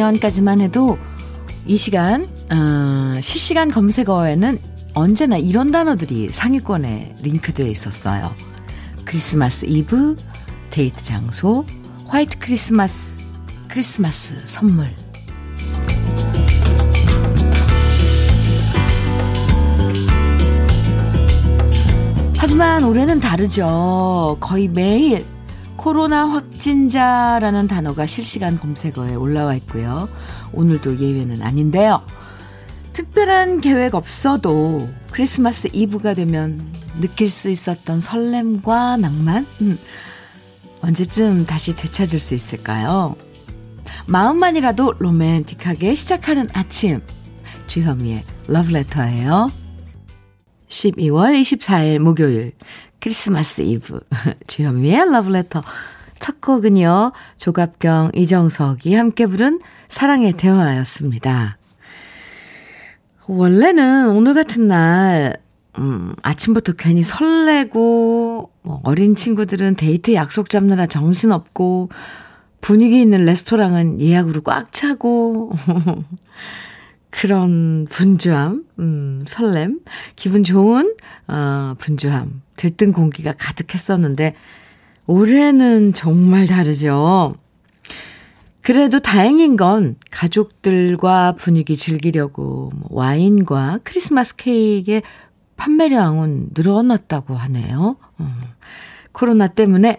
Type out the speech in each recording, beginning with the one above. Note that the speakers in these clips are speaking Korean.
작년까지만 해도 이 시간 어, 실시간 검색어에는 언제나 이런 단어들이 상위권에 링크되어 있었어요. 크리스마스 이브, 데이트 장소, 화이트 크리스마스, 크리스마스 선물. 하지만 올해는 다르죠. 거의 매일 코로나 확진자라는 단어가 실시간 검색어에 올라와 있고요. 오늘도 예외는 아닌데요. 특별한 계획 없어도 크리스마스 이브가 되면 느낄 수 있었던 설렘과 낭만? 음, 언제쯤 다시 되찾을 수 있을까요? 마음만이라도 로맨틱하게 시작하는 아침. 주현미의 러브레터예요. 12월 24일 목요일 크리스마스 이브 주현미의 러브레터 첫 곡은요. 조갑경, 이정석이 함께 부른 사랑의 대화였습니다. 원래는 오늘 같은 날 음, 아침부터 괜히 설레고 뭐 어린 친구들은 데이트 약속 잡느라 정신없고 분위기 있는 레스토랑은 예약으로 꽉 차고 그런 분주함, 음, 설렘, 기분 좋은, 어, 분주함, 들뜬 공기가 가득했었는데, 올해는 정말 다르죠. 그래도 다행인 건 가족들과 분위기 즐기려고 뭐 와인과 크리스마스 케이크의 판매량은 늘어났다고 하네요. 음, 코로나 때문에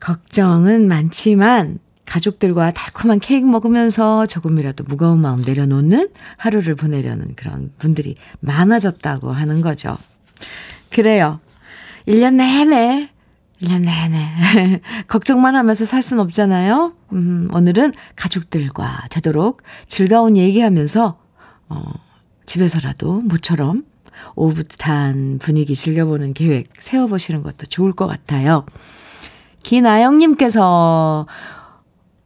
걱정은 많지만 가족들과 달콤한 케이크 먹으면서 조금이라도 무거운 마음 내려놓는 하루를 보내려는 그런 분들이 많아졌다고 하는 거죠. 그래요. 1년 내내, 1년 내내. 걱정만 하면서 살 순 없잖아요. 음, 오늘은 가족들과 되도록 즐거운 얘기하면서, 어, 집에서라도 모처럼 오붓한 분위기 즐겨보는 계획 세워보시는 것도 좋을 것 같아요. 김아영님께서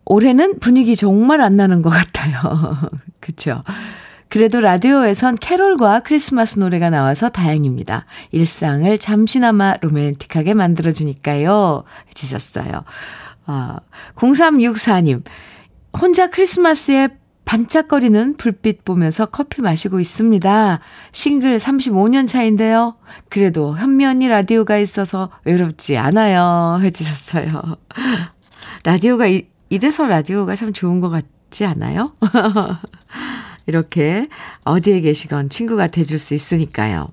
올해는 분위기 정말 안 나는 것 같아요. 그쵸? 그래도 라디오에선 캐롤과 크리스마스 노래가 나와서 다행입니다. 일상을 잠시나마 로맨틱하게 만들어주니까요. 해주셨어요. 아, 0364님, 혼자 크리스마스에 반짝거리는 불빛 보면서 커피 마시고 있습니다. 싱글 35년 차인데요. 그래도 현면이 라디오가 있어서 외롭지 않아요. 해주셨어요. 라디오가 이, 이래서 라디오가 참 좋은 것 같지 않아요? 이렇게 어디에 계시건 친구가 돼줄 수 있으니까요.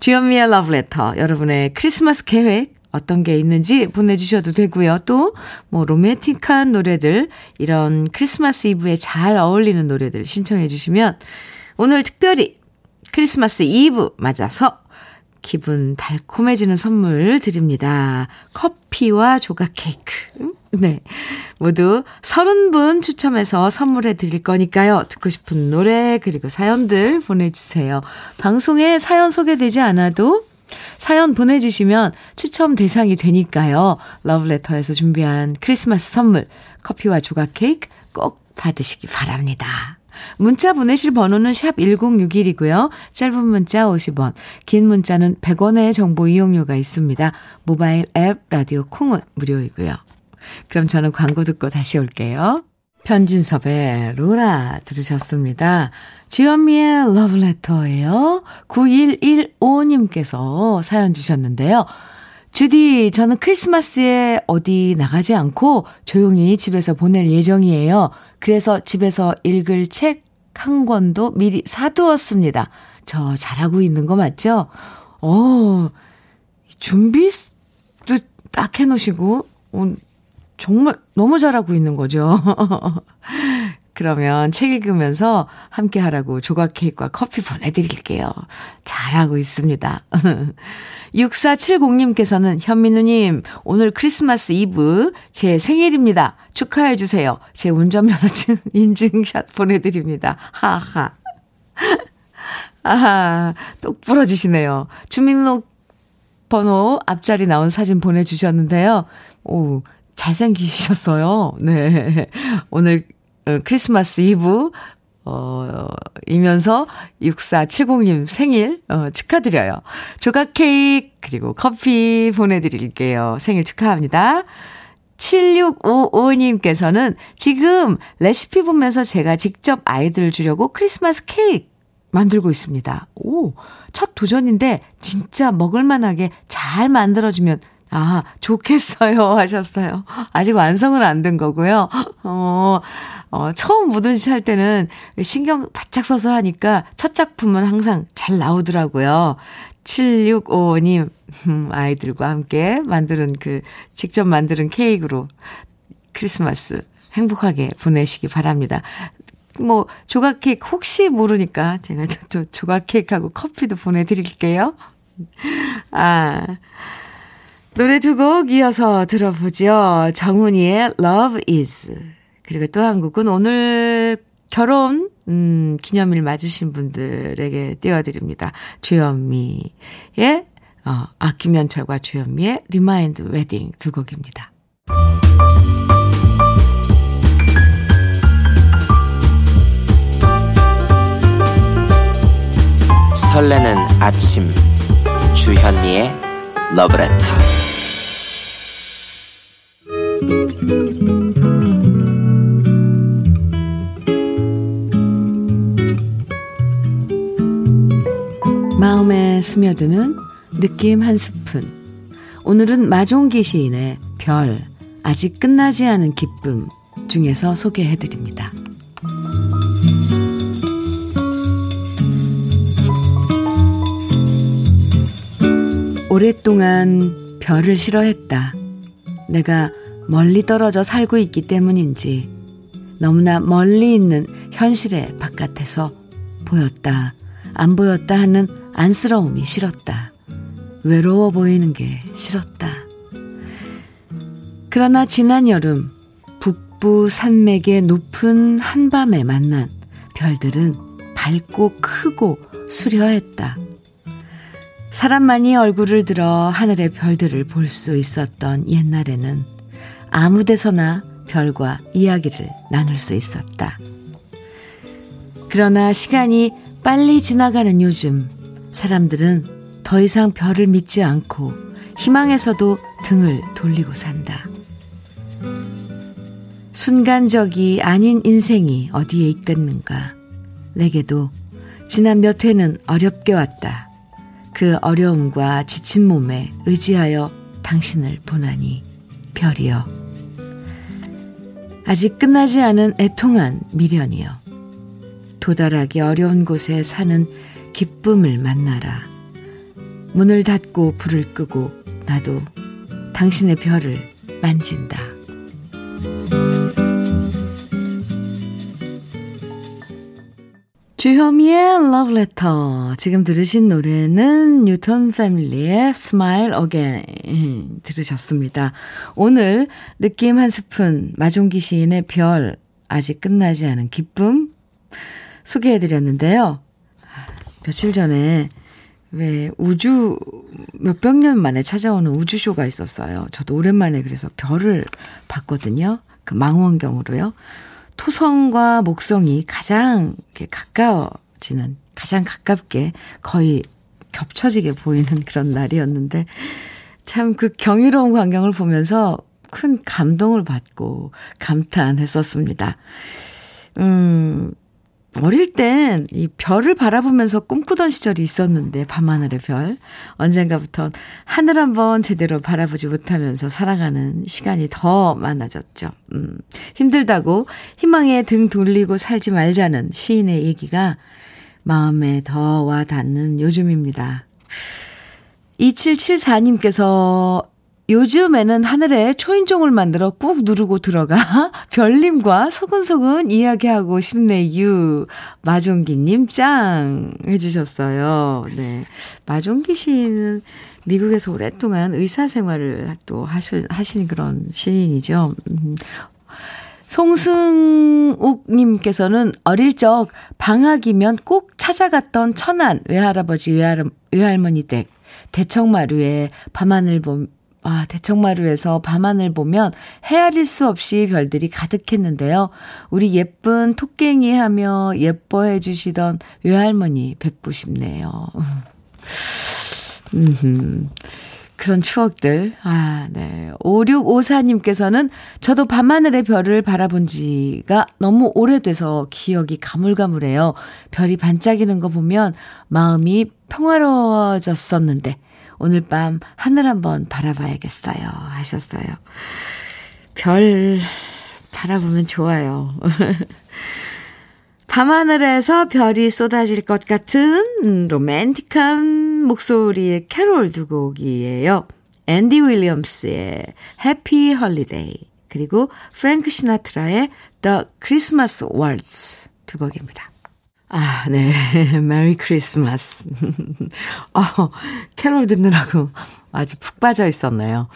주현미의 러브레터, 여러분의 크리스마스 계획 어떤 게 있는지 보내주셔도 되고요. 또, 뭐, 로맨틱한 노래들, 이런 크리스마스 이브에 잘 어울리는 노래들 신청해 주시면, 오늘 특별히 크리스마스 이브 맞아서 기분 달콤해지는 선물 드립니다. 커피와 조각 케이크. 네. 모두 30분 추첨해서 선물해 드릴 거니까요. 듣고 싶은 노래, 그리고 사연들 보내주세요. 방송에 사연 소개되지 않아도 사연 보내주시면 추첨 대상이 되니까요. 러브레터에서 준비한 크리스마스 선물, 커피와 조각 케이크 꼭 받으시기 바랍니다. 문자 보내실 번호는 샵 1061이고요. 짧은 문자 50원, 긴 문자는 100원의 정보 이용료가 있습니다. 모바일 앱 라디오 콩은 무료이고요. 그럼 저는 광고 듣고 다시 올게요. 편진섭의 로라 들으셨습니다. 주현미의 러브레터예요. 9115님께서 사연 주셨는데요. 주디, 저는 크리스마스에 어디 나가지 않고 조용히 집에서 보낼 예정이에요. 그래서 집에서 읽을 책 한 권도 미리 사두었습니다. 저 잘하고 있는 거 맞죠? 어, 준비도 딱 해놓으시고, 어, 정말 너무 잘하고 있는 거죠. 그러면 책 읽으면서 함께 하라고 조각 케이크와 커피 보내드릴게요. 잘하고 있습니다. 6470님께서는 현민우님, 오늘 크리스마스 이브 제 생일입니다. 축하해주세요. 제 운전면허증 인증샷 보내드립니다. 하하. 아하, 똑 부러지시네요. 주민록 번호 앞자리 나온 사진 보내주셨는데요. 오, 잘생기셨어요. 네. 오늘 어, 크리스마스 이브 어, 이면서 6470님 생일, 어, 축하드려요. 조각 케이크, 그리고 커피 보내드릴게요. 생일 축하합니다. 7655님께서는 지금 레시피 보면서 제가 직접 아이들 주려고 크리스마스 케이크 만들고 있습니다. 오, 첫 도전인데 진짜 먹을만하게 잘 만들어지면 아, 좋겠어요. 하셨어요. 아직 완성은 안 된 거고요. 어, 어, 처음 뭐든지 할 때는 신경 바짝 써서 하니까 첫 작품은 항상 잘 나오더라고요. 7655님, 음, 아이들과 함께 만드는 그, 직접 만드는 케이크로 크리스마스 행복하게 보내시기 바랍니다. 뭐, 조각 케이크 혹시 모르니까 제가 또 조각 케이크하고 커피도 보내드릴게요. 아. 노래 두 곡 이어서 들어보죠. 정훈이의 Love Is. 그리고 또 한 곡은 오늘 결혼, 음, 기념일 맞으신 분들에게 띄워드립니다. 주현미의, 어, 아, 김현철과 주현미의 Remind Wedding 두 곡입니다. 설레는 아침 주현미의 러브레터 마음에 스며드는 느낌 한 스푼 오늘은 마종기 시인의 별 아직 끝나지 않은 기쁨 중에서 소개해드립니다. 오랫동안 별을 싫어했다. 내가 멀리 떨어져 살고 있기 때문인지 너무나 멀리 있는 현실의 바깥에서 보였다, 안 보였다 하는 안쓰러움이 싫었다. 외로워 보이는 게 싫었다. 그러나 지난 여름 북부 산맥의 높은 한밤에 만난 별들은 밝고 크고 수려했다. 사람만이 얼굴을 들어 하늘의 별들을 볼 수 있었던 옛날에는 아무 데서나 별과 이야기를 나눌 수 있었다. 그러나 시간이 빨리 지나가는 요즘 사람들은 더 이상 별을 믿지 않고 희망에서도 등을 돌리고 산다. 순간적이 아닌 인생이 어디에 있겠는가. 내게도 지난 몇 해는 어렵게 왔다. 그 어려움과 지친 몸에 의지하여 당신을 보나니 별이여. 아직 끝나지 않은 애통한 미련이여. 도달하기 어려운 곳에 사는 기쁨을 만나라. 문을 닫고 불을 끄고 나도 당신의 별을 만진다. 주현미의 Love Letter. 지금 들으신 노래는 뉴턴 패밀리의 Smile Again 들으셨습니다. 오늘 느낌 한 스푼 마종기 시인의 별 아직 끝나지 않은 기쁨 소개해드렸는데요. 며칠 전에 왜 우주 몇백 년 만에 찾아오는 우주쇼가 있었어요. 저도 오랜만에 그래서 별을 봤거든요. 그 망원경으로요. 토성과 목성이 가장 가까워지는, 가장 가깝게 거의 겹쳐지게 보이는 그런 날이었는데, 참 그 경이로운 광경을 보면서 큰 감동을 받고 감탄했었습니다. 음, 어릴 땐 이 별을 바라보면서 꿈꾸던 시절이 있었는데, 밤하늘의 별. 언젠가부터 하늘 한번 제대로 바라보지 못하면서 살아가는 시간이 더 많아졌죠. 음, 힘들다고 희망에 등 돌리고 살지 말자는 시인의 얘기가 마음에 더 와 닿는 요즘입니다. 2774님께서 요즘에는 하늘에 초인종을 만들어 꾹 누르고 들어가 별님과 소근소근 이야기하고 싶네유. 마종기님 짱 해주셨어요. 네. 마종기 씨는 미국에서 오랫동안 의사 생활을 또 하시, 하신 그런 시인이죠. 음. 송승욱님께서는 어릴 적 방학이면 꼭 찾아갔던 천안 외할아버지 외할, 외할머니 댁 대청마루에 밤하늘 봄, 아, 대청마루에서 밤하늘 보면 헤아릴 수 없이 별들이 가득했는데요. 우리 예쁜 토깽이 하며 예뻐해 주시던 외할머니 뵙고 싶네요. 음. 그런 추억들. 아, 네. 5654님께서는 저도 밤하늘의 별을 바라본 지가 너무 오래돼서 기억이 가물가물해요. 별이 반짝이는 거 보면 마음이 평화로워졌었는데 오늘 밤 하늘 한번 바라봐야겠어요. 하셨어요. 별 바라보면 좋아요. 밤하늘에서 별이 쏟아질 것 같은 로맨틱한 목소리의 캐롤 두 곡이에요. 앤디 윌리엄스의 Happy Holiday 그리고 프랭크 시나트라의 The Christmas Waltz 두 곡입니다. 아, 네. Merry Christmas. 어, 캐롤 듣느라고 아주 푹 빠져 있었네요.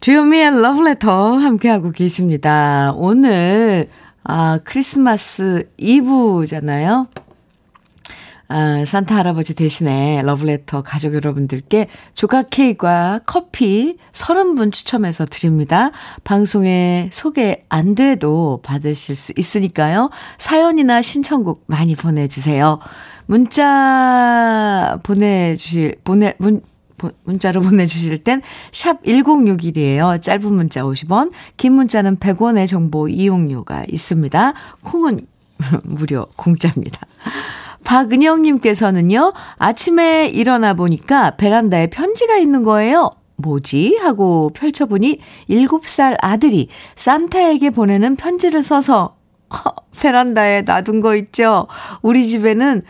주요미의 러브레터 함께하고 계십니다. 오늘 아, 크리스마스 이브잖아요. 아, 산타 할아버지 대신에 러브레터 가족 여러분들께 조각 케이크와 커피 30분 추첨해서 드립니다. 방송에 소개 안 돼도 받으실 수 있으니까요. 사연이나 신청곡 많이 보내주세요. 문자 보내주실, 보내, 문, 문자로 보내주실 땐 샵 1061이에요. 짧은 문자 50원, 긴 문자는 100원의 정보 이용료가 있습니다. 콩은 무료 공짜입니다. 박은영님께서는요, 아침에 일어나 보니까 베란다에 편지가 있는 거예요. 뭐지? 하고 펼쳐보니 7살 아들이 산타에게 보내는 편지를 써서 허, 베란다에 놔둔 거 있죠? 우리 집에는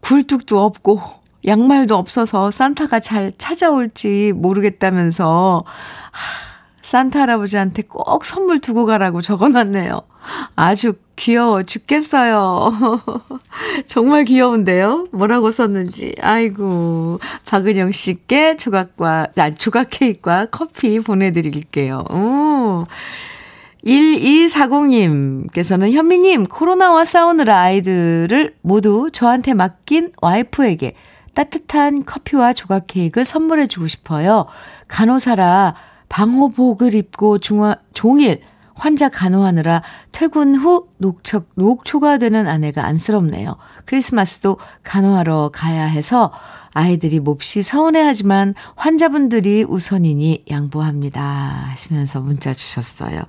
굴뚝도 없고 양말도 없어서 산타가 잘 찾아올지 모르겠다면서 하, 산타 할아버지한테 꼭 선물 두고 가라고 적어놨네요. 아주 귀여워 죽겠어요. 정말 귀여운데요? 뭐라고 썼는지. 아이고. 박은영 씨께 조각과, 아, 조각 케이크와 커피 보내드릴게요. 오. 1240님께서는 현미님, 코로나와 싸우느라 아이들을 모두 저한테 맡긴 와이프에게 따뜻한 커피와 조각 케이크를 선물해 주고 싶어요. 간호사라 방호복을 입고 중화, 종일 환자 간호하느라 퇴근 후 녹초, 녹초가 되는 아내가 안쓰럽네요. 크리스마스도 간호하러 가야 해서 아이들이 몹시 서운해하지만 환자분들이 우선이니 양보합니다. 하시면서 문자 주셨어요.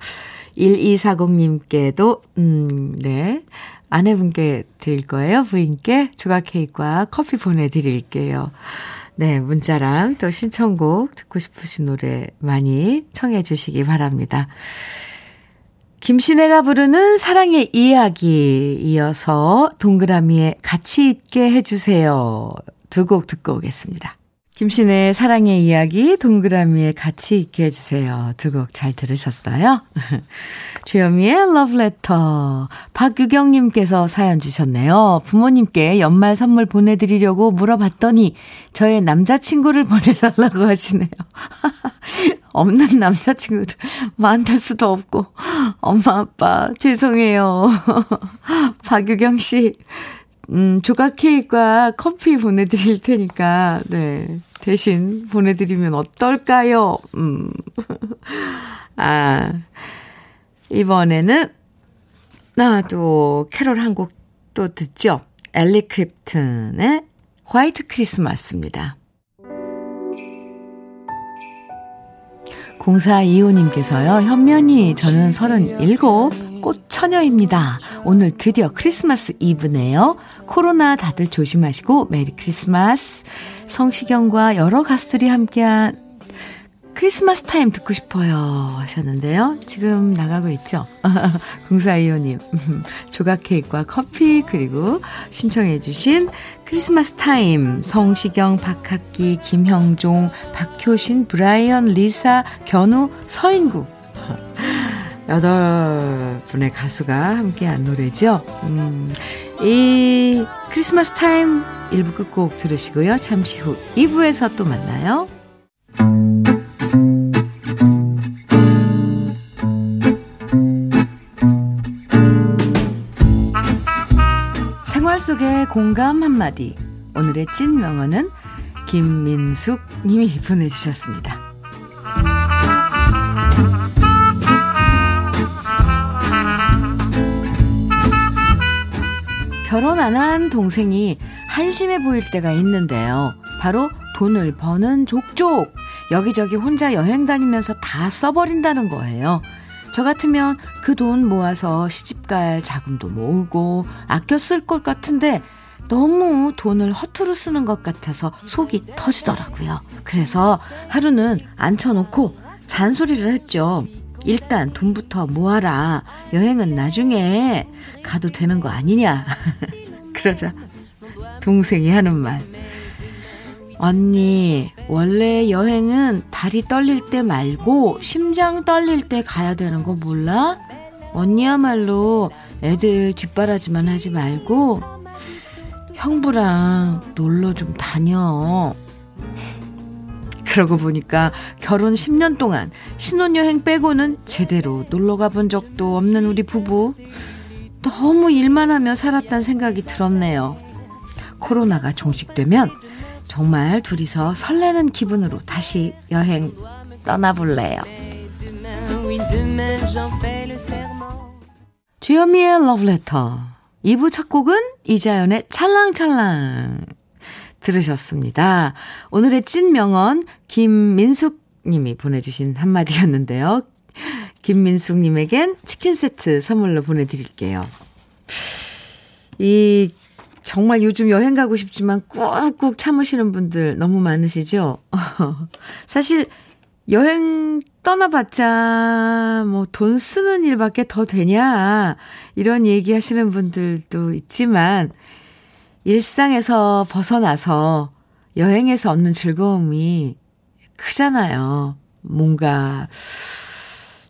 1240님께도, 음, 네. 아내분께 드릴 거예요. 부인께 조각 케이크와 커피 보내드릴게요. 네, 문자랑 또 신청곡 듣고 싶으신 노래 많이 청해 주시기 바랍니다. 김신혜가 부르는 사랑의 이야기 이어서 동그라미에 같이 있게 해주세요. 두 곡 듣고 오겠습니다. 김신혜의 사랑의 이야기 동그라미에 같이 있게 해주세요. 두 곡 잘 들으셨어요? 주현미의 러브레터. 박유경님께서 사연 주셨네요. 부모님께 연말 선물 보내드리려고 물어봤더니 저의 남자친구를 보내달라고 하시네요. 없는 남자친구를 만날 수도 없고. 엄마, 아빠, 죄송해요. 박유경 씨, 음, 조각 케이크와 커피 보내드릴 테니까, 네. 대신 보내드리면 어떨까요? 음. 아, 이번에는, 나도 캐롤 한 곡 또 듣죠? 에릭 클랩튼의 White Christmas입니다. 0425님께서요, 현면이 저는 37, 꽃처녀입니다. 오늘 드디어 크리스마스 이브네요. 코로나 다들 조심하시고 Merry Christmas. 성시경과 여러 가수들이 함께한 Christmas Time 듣고 싶어요 하셨는데요. 지금 나가고 있죠. 0425님 조각 케이크와 커피 그리고 신청해 주신 Christmas Time 성시경, 박학기, 김형중, 박효신, 브라이언, 리사, 견우, 서인국 여덟 분의 가수가 함께한 노래죠. 음, 이 Christmas Time 1부 끝곡 들으시고요. 잠시 후 2부에서 또 만나요. 공감 한마디. 오늘의 찐 명언은 김민숙 님이 보내주셨습니다. 결혼 안 한 동생이 한심해 보일 때가 있는데요. 바로 돈을 버는 족족. 여기저기 혼자 여행 다니면서 다 써버린다는 거예요. 저 같으면 그 돈 모아서 시집갈 자금도 모으고 아껴 쓸 것 같은데 너무 돈을 허투루 쓰는 것 같아서 속이 터지더라고요. 그래서 하루는 앉혀놓고 잔소리를 했죠. 일단 돈부터 모아라. 여행은 나중에 가도 되는 거 아니냐. 그러자 동생이 하는 말. 언니, 원래 여행은 다리 떨릴 때 말고 심장 떨릴 때 가야 되는 거 몰라? 언니야말로 애들 뒷바라지만 하지 말고 형부랑 놀러 좀 다녀. 그러고 보니까 결혼 10년 동안 신혼여행 빼고는 제대로 놀러 가본 적도 없는 우리 부부. 너무 일만 하며 살았단 생각이 들었네요. 코로나가 종식되면 정말 둘이서 설레는 기분으로 다시 여행 떠나볼래요. 주현미의 러브레터 2부 첫 곡은 이자연의 찰랑찰랑 들으셨습니다. 오늘의 찐 명언 김민숙 님이 보내주신 한마디였는데요. 김민숙 님에겐 치킨 세트 선물로 보내드릴게요. 이 정말 요즘 여행 가고 싶지만 꾹꾹 참으시는 분들 너무 많으시죠? 사실 여행 떠나봤자 뭐 돈 쓰는 일밖에 더 되냐 이런 얘기 하시는 분들도 있지만 일상에서 벗어나서 여행에서 얻는 즐거움이 크잖아요. 뭔가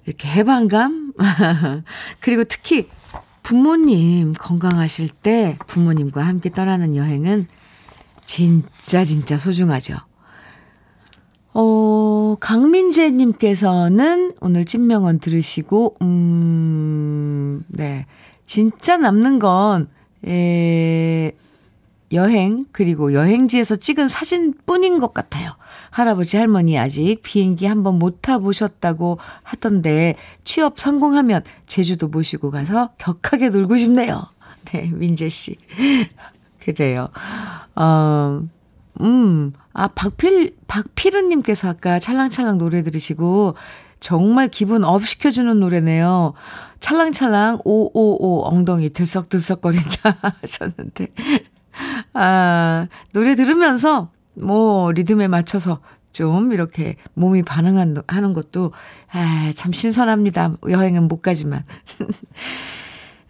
이렇게 해방감? 그리고 특히 부모님 건강하실 때 부모님과 함께 떠나는 여행은 진짜 진짜 소중하죠. 어, 강민재님께서는 오늘 찐명언 들으시고, 음, 네. 진짜 남는 건, 에, 여행, 그리고 여행지에서 찍은 사진 뿐인 것 같아요. 할아버지, 할머니 아직 비행기 한번 못 타보셨다고 하던데, 취업 성공하면 제주도 모시고 가서 격하게 놀고 싶네요. 네, 민재씨. 그래요. 어, 음, 아, 박필, 박필우님께서 아까 찰랑찰랑 노래 들으시고, 정말 기분 up 시켜주는 노래네요. 찰랑찰랑 오오오 엉덩이 들썩들썩거린다 하셨는데. 아, 노래 들으면서 뭐 리듬에 맞춰서 좀 이렇게 몸이 반응하는 것도 아, 참 신선합니다. 여행은 못 가지만.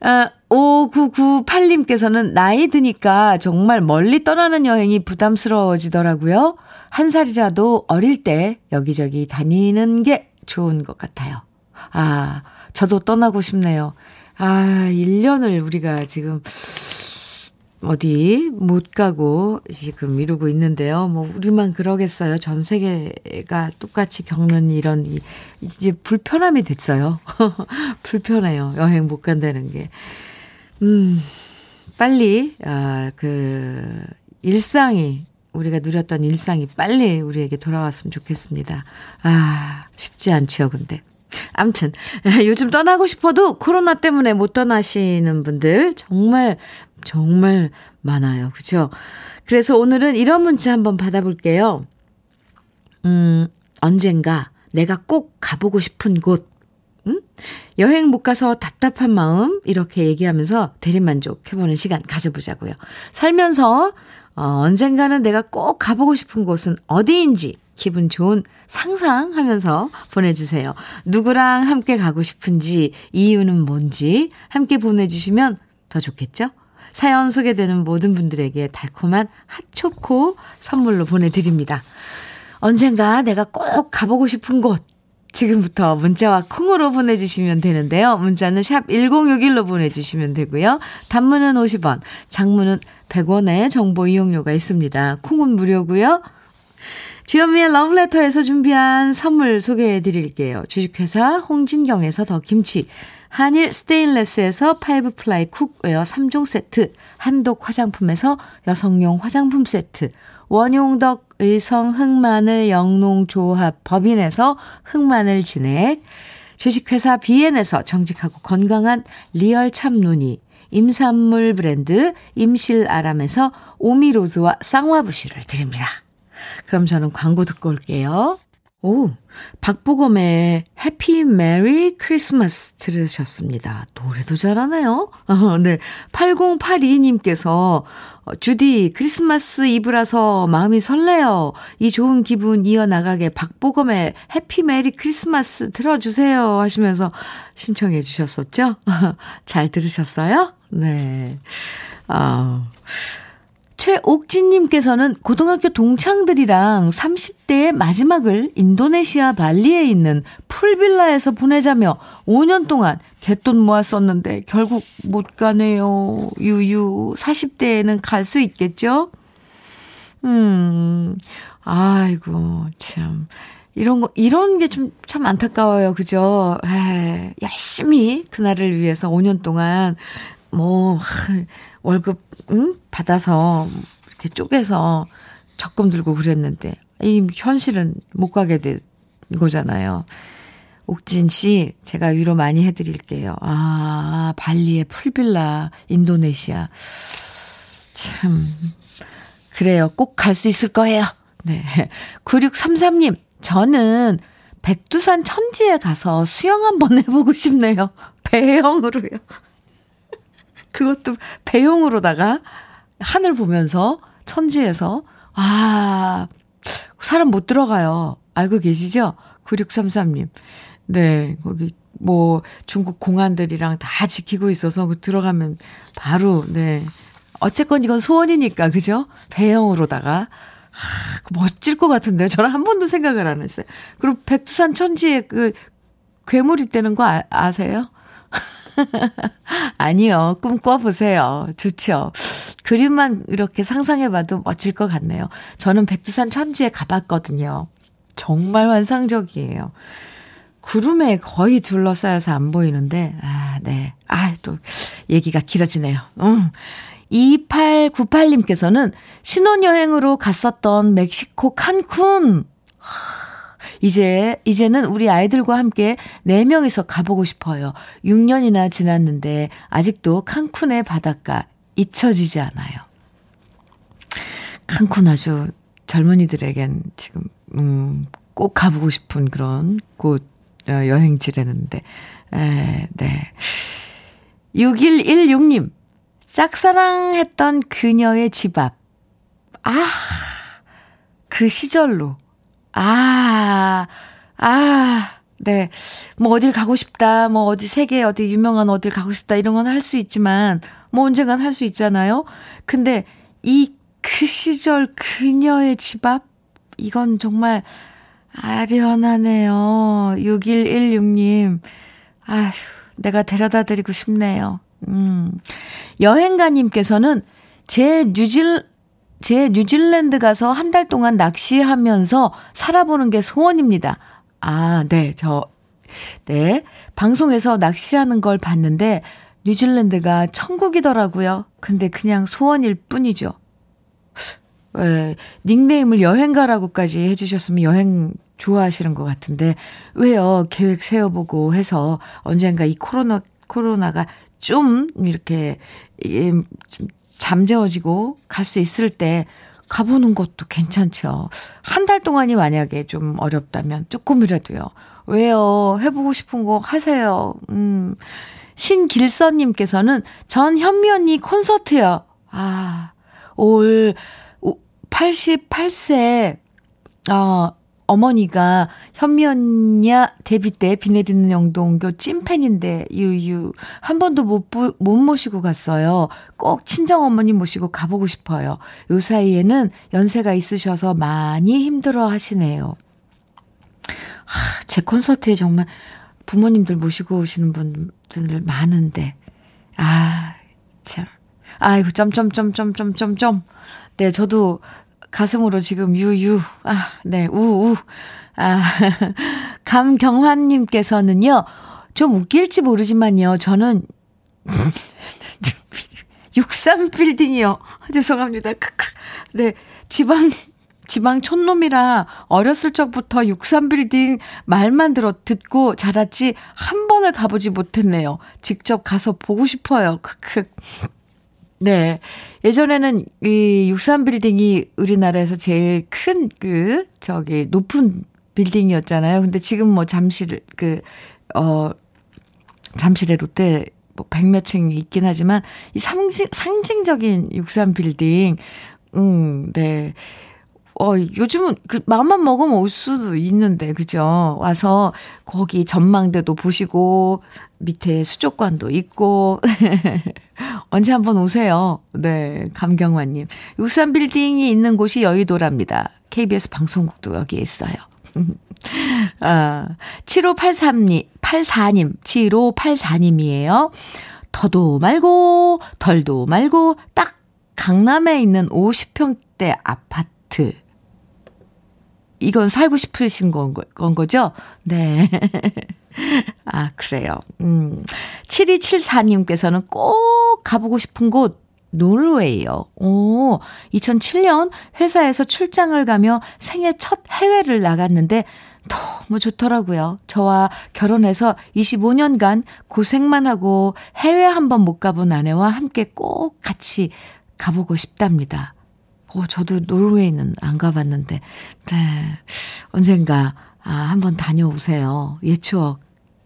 아, 5998님께서는 나이 드니까 정말 멀리 떠나는 여행이 부담스러워지더라고요. 한 살이라도 어릴 때 여기저기 다니는 게 좋은 것 같아요. 아, 저도 떠나고 싶네요. 아, 1년을 우리가 지금 어디 못 가고 지금 이러고 있는데요. 뭐 우리만 그러겠어요. 전 세계가 똑같이 겪는 이런 이제 불편함이 됐어요. 불편해요. 여행 못 간다는 게. 음. 빨리 아 그 일상이 우리가 누렸던 일상이 빨리 우리에게 돌아왔으면 좋겠습니다. 아, 쉽지 않지요, 근데. 암튼, 요즘 떠나고 싶어도 코로나 때문에 못 떠나시는 분들 정말 정말 많아요. 그죠? 그래서 오늘은 이런 문자 한번 받아볼게요. 음, 언젠가 내가 꼭 가보고 싶은 곳. 음? 여행 못 가서 답답한 마음 이렇게 얘기하면서 대리만족 해보는 시간 가져보자고요. 살면서 어, 언젠가는 내가 꼭 가보고 싶은 곳은 어디인지 기분 좋은 상상하면서 보내주세요. 누구랑 함께 가고 싶은지 이유는 뭔지 함께 보내주시면 더 좋겠죠? 사연 소개되는 모든 분들에게 달콤한 핫초코 선물로 보내드립니다. 언젠가 내가 꼭 가보고 싶은 곳. 지금부터 문자와 콩으로 보내주시면 되는데요. 문자는 샵 1061로 보내주시면 되고요. 단문은 50원, 장문은 100원의 정보 이용료가 있습니다. 콩은 무료고요. 주현미의 러브레터에서 준비한 선물 소개해 드릴게요. 주식회사 홍진경에서 더 김치, 한일 스테인레스에서 five ply cookware 3종 세트, 한독 화장품에서 여성용 화장품 세트, 원용덕 의성 흑마늘 영농조합 법인에서 흑마늘 진액, 주식회사 비엔에서 정직하고 건강한 리얼 참눈이, 임산물 브랜드 임실아람에서 오미로즈와 쌍화부시를 드립니다. 그럼 저는 광고 듣고 올게요. 오, 박보검의 Happy Merry Christmas 들으셨습니다. 노래도 잘하네요. 어, 네. 8082님께서 주디 크리스마스 이브라서 마음이 설레요. 이 좋은 기분 이어나가게 박보검의 해피 메리 크리스마스 들어주세요 하시면서 신청해 주셨었죠? 잘 들으셨어요? 네. 아. 최옥진님께서는 고등학교 동창들이랑 30대의 마지막을 인도네시아 발리에 있는 풀빌라에서 보내자며 5년 동안 갯돈 모았었는데 결국 못 가네요. 유유. 40대에는 갈 수 있겠죠? 음, 아이고, 참. 이런 거, 이런 게 좀, 참 안타까워요. 그죠? 에 열심히 그날을 위해서 5년 동안, 뭐, 월급, 응? 받아서 이렇게 쪼개서 적금 들고 그랬는데, 이 현실은 못 가게 된 거잖아요. 옥진 씨, 제가 위로 많이 해드릴게요. 아, 발리의 풀빌라, 인도네시아. 참, 그래요. 꼭 갈 수 있을 거예요. 네. 9633님, 저는 백두산 천지에 가서 수영 한번 해보고 싶네요. 배영으로요. 그것도 배용으로다가 하늘 보면서 천지에서 아 사람 못 들어가요. 알고 계시죠? 9633님. 네, 거기 뭐 중국 공안들이랑 다 지키고 있어서 그 들어가면 바로 네. 어쨌건 이건 소원이니까 그죠? 배영으로다가 아, 멋질 것 같은데요. 저는 한 번도 생각을 안 했어요. 그리고 백두산 천지에 그 괴물 있다는 거 아, 아세요? 아니요. 꿈꿔보세요. 좋죠. 그림만 이렇게 상상해봐도 멋질 것 같네요. 저는 백두산 천지에 가봤거든요. 정말 환상적이에요. 구름에 거의 둘러싸여서 안 보이는데, 아, 네. 아, 또, 얘기가 길어지네요. 음. 2898님께서는 신혼여행으로 갔었던 멕시코 칸쿤. 이제, 이제는 우리 아이들과 함께 4명이서 가보고 싶어요. 6년이나 지났는데 아직도 칸쿤의 바닷가 잊혀지지 않아요. 칸쿤 아주 젊은이들에겐 지금, 음, 꼭 가보고 싶은 그런 곳, 어, 여행지라는데, 에, 네. 6116님, 짝사랑했던 그녀의 집 앞. 아, 그 시절로 아, 아, 네. 뭐 어딜 가고 싶다, 뭐 어디 세계 어디 유명한 어딜 가고 싶다 이런 건 할 수 있지만 뭐 언젠간 할 수 있잖아요. 근데 이 그 시절 그녀의 집 앞 이건 정말 아련하네요. 6116님. 아휴, 내가 데려다 드리고 싶네요. 음. 여행가님께서는 제 뉴질, 제 뉴질랜드 가서 한 달 동안 낚시하면서 살아보는 게 소원입니다. 아, 네, 저, 네. 방송에서 낚시하는 걸 봤는데, 뉴질랜드가 천국이더라고요. 근데 그냥 소원일 뿐이죠. 왜, 닉네임을 여행가라고까지 해주셨으면 여행 좋아하시는 것 같은데, 왜요? 계획 세워보고 해서 언젠가 이 코로나, 코로나가 좀 이렇게, 좀 잠재워지고 갈 수 있을 때 가보는 것도 괜찮죠. 한 달 동안이 만약에 좀 어렵다면 조금이라도요. 왜요? 해보고 싶은 거 하세요. 음. 신길선님께서는 전 현미 언니 콘서트요. 아, 올 88세, 어, 어머니가 현미 언니야 데뷔 때 비 내리는 영동교 찐팬인데 유유 한 번도 못, 못 모시고 갔어요. 꼭 친정 어머니 모시고 가보고 싶어요. 요 사이에는 연세가 있으셔서 많이 힘들어 하시네요. 하, 제 콘서트에 정말 부모님들 모시고 오시는 분들 많은데 아 참. 아이고 점점점점점점점 네 저도 가슴으로 지금 유유, 아, 네, 우우. 아, 감경환님께서는요, 좀 웃길지 모르지만요, 저는, 63빌딩이요. 죄송합니다. 크크. 네, 지방, 지방 촌놈이라 어렸을 적부터 63빌딩 말만 들어 듣고 자랐지 한 번을 가보지 못했네요. 직접 가서 보고 싶어요. 크크. 네. 예전에는 이 63빌딩이 우리나라에서 제일 큰 그, 저기, 높은 빌딩이었잖아요. 근데 지금 뭐 잠실, 그, 어, 잠실에 롯데 뭐 백몇 층이 있긴 하지만 이 상징, 상징적인 63 빌딩, 음, 네. 어, 요즘은 그 마음만 먹으면 올 수도 있는데, 그죠? 와서 거기 전망대도 보시고, 밑에 수족관도 있고, 언제 한번 오세요. 네, 감경화님. 63 빌딩이 있는 곳이 여의도랍니다. KBS 방송국도 여기에 있어요. 아, 7583님, 84님, 7584님이에요. 더도 말고, 덜도 말고, 딱 강남에 있는 50평대 아파트. 이건 살고 싶으신 건, 건 거죠? 네. 아, 그래요. 음. 7274님께서는 꼭 가보고 싶은 곳, 노르웨이요. 오, 2007년 회사에서 출장을 가며 생애 첫 해외를 나갔는데 너무 좋더라고요. 저와 결혼해서 25년간 고생만 하고 해외 한 번 못 가본 아내와 함께 꼭 같이 가보고 싶답니다. 오, 저도 노르웨이는 안 가봤는데, 네. 언젠가, 아, 한번 다녀오세요. 옛 추억,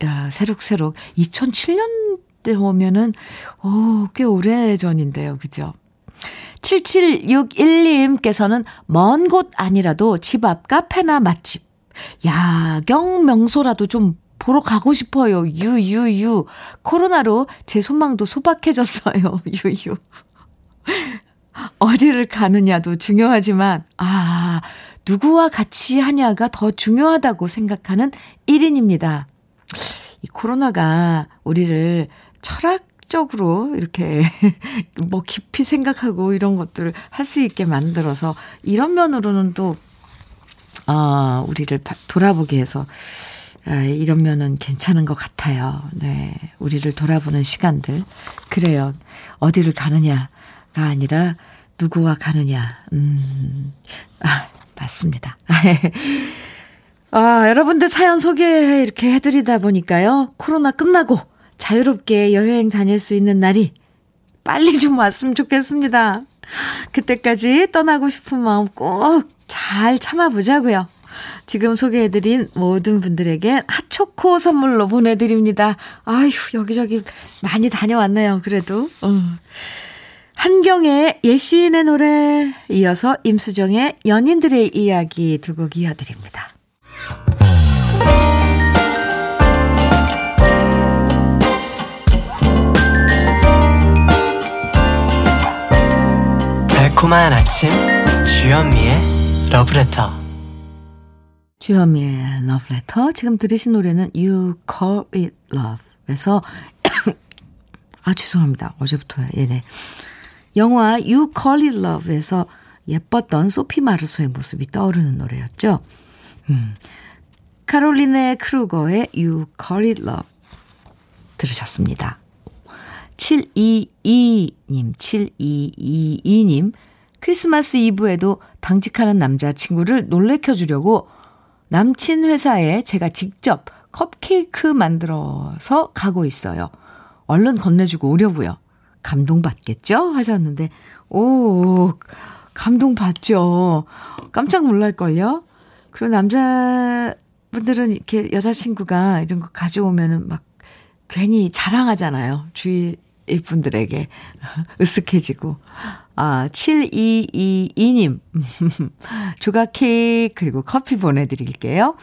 야, 새록새록. 2007년대 오면은, 오, 꽤 오래 전인데요. 그죠? 7761님께서는 먼 곳 아니라도 집 앞 카페나 맛집, 야경 명소라도 좀 보러 가고 싶어요. 유유유. 코로나로 제 소망도 소박해졌어요. 유유. 어디를 가느냐도 중요하지만, 아, 누구와 같이 하냐가 더 중요하다고 생각하는 1인입니다. 이 코로나가 우리를 철학적으로 이렇게 뭐 깊이 생각하고 이런 것들을 할 수 있게 만들어서 이런 면으로는 또, 아, 우리를 돌아보게 해서 아, 이런 면은 괜찮은 것 같아요. 네. 우리를 돌아보는 시간들. 그래요. 어디를 가느냐가 아니라 누구와 가느냐. 음, 아, 맞습니다. 아, 여러분들 사연 소개 이렇게 해드리다 보니까요. 코로나 끝나고 자유롭게 여행 다닐 수 있는 날이 빨리 좀 왔으면 좋겠습니다. 그때까지 떠나고 싶은 마음 꼭 잘 참아보자고요. 지금 소개해드린 모든 분들에게 핫초코 선물로 보내드립니다. 아휴, 여기저기 많이 다녀왔네요, 그래도. 어. 한경의 예시인의 노래, 이어서 임수정의 연인들의 이야기 두 곡 이어드립니다. 달콤한 아침, 주현미의 러브레터. 주현미의 러브레터. 지금 들으신 노래는 You Call It Love에서, 아, 죄송합니다. 어제부터요. 예네. 영화 You Call It Love에서 예뻤던 소피 마르소의 모습이 떠오르는 노래였죠. 음. 카롤리네 크루거의 You Call It Love 들으셨습니다. 722님, 7222님, 크리스마스 이브에도 당직하는 남자친구를 놀래켜 주려고 남친 회사에 제가 직접 컵케이크 만들어서 가고 있어요. 얼른 건네주고 오려고요. 감동받겠죠? 하셨는데, 오, 감동받죠. 깜짝 놀랄걸요? 그리고 남자분들은 이렇게 여자친구가 이런 거 가져오면은 막 괜히 자랑하잖아요. 주위 분들에게. 으쓱해지고. 아, 7222님. 조각 케이크 그리고 커피 보내드릴게요.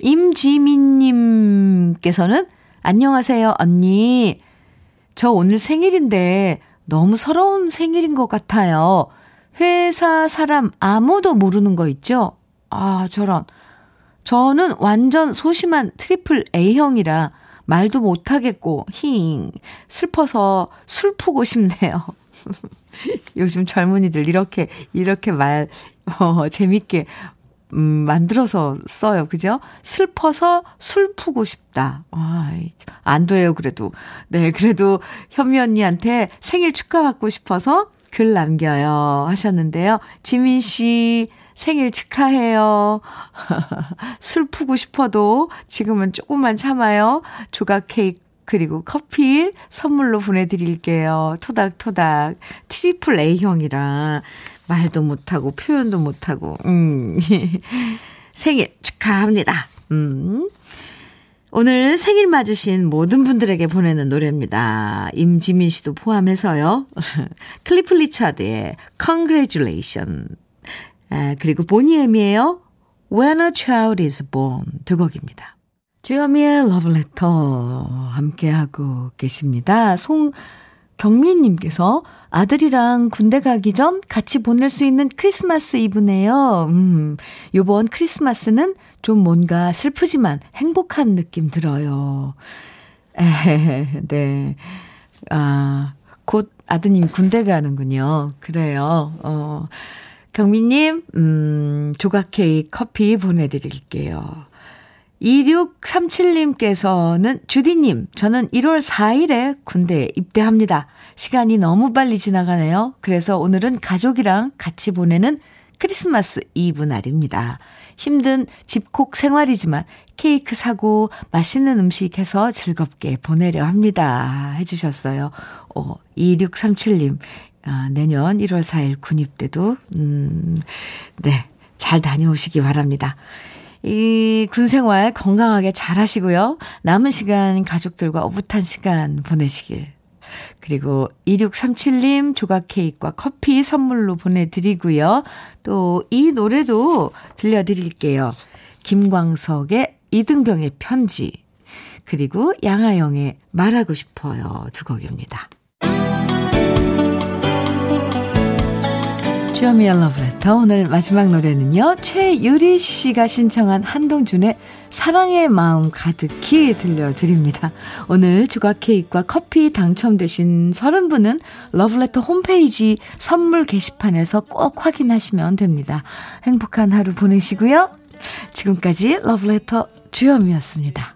임지민님께서는 안녕하세요, 언니. 저 오늘 생일인데 너무 서러운 생일인 것 같아요. 회사 사람 아무도 모르는 거 있죠? 아, 저런. 저는 완전 소심한 triple A형이라 말도 못하겠고, 힝. 슬퍼서 술 푸고 싶네요. 요즘 젊은이들 이렇게, 이렇게 말, 어, 재밌게 음, 만들어서 써요. 그죠? 슬퍼서 술 푸고 싶다. 아, 안 돼요, 그래도. 네, 그래도 현미 언니한테 생일 축하받고 싶어서 글 남겨요. 하셨는데요. 지민 씨, 생일 축하해요. 술 푸고 싶어도 지금은 조금만 참아요. 조각 케이크 그리고 커피 선물로 보내드릴게요. 토닥토닥. triple A형이라 말도 못하고 표현도 못하고, 음. 생일 축하합니다. 음. 오늘 생일 맞으신 모든 분들에게 보내는 노래입니다. 임지민 씨도 포함해서요. 클리프 리차드의 Congratulation. 아, 그리고 보니엠이에요. When a Child is Born 두 곡입니다. 주여미의 러브레터 함께하고 계십니다. 송경민님께서 아들이랑 군대 가기 전 같이 보낼 수 있는 크리스마스 이브네요. 음, 요번 크리스마스는 좀 뭔가 슬프지만 행복한 느낌 들어요. 에, 네. 아, 곧 아드님이 군대 가는군요. 그래요. 어, 경미님, 음, 조각 케이크 커피 보내드릴게요. 2637님께서는 주디님, 저는 1월 4일에 군대에 입대합니다. 시간이 너무 빨리 지나가네요. 그래서 오늘은 가족이랑 같이 보내는 크리스마스 이브 날입니다. 힘든 집콕 생활이지만 케이크 사고 맛있는 음식 해서 즐겁게 보내려 합니다. 해주셨어요. 어, 2637님, 아, 내년 1월 4일 군입대도, 음, 네, 잘 다녀오시기 바랍니다. 이 군 생활 건강하게 잘 하시고요. 남은 시간 가족들과 오붓한 시간 보내시길. 그리고 2637님 조각 케이크와 커피 선물로 보내드리고요. 또 이 노래도 들려드릴게요. 김광석의 이등병의 편지. 그리고 양아영의 말하고 싶어요. 두 곡입니다. 주어미의 러브레터 오늘 마지막 노래는요. 최유리 씨가 신청한 한동준의 사랑의 마음 가득히 들려드립니다. 오늘 조각 케이크와 커피 당첨되신 30분은 러브레터 홈페이지 선물 게시판에서 꼭 확인하시면 됩니다. 행복한 하루 보내시고요. 지금까지 러브레터 주현미였습니다.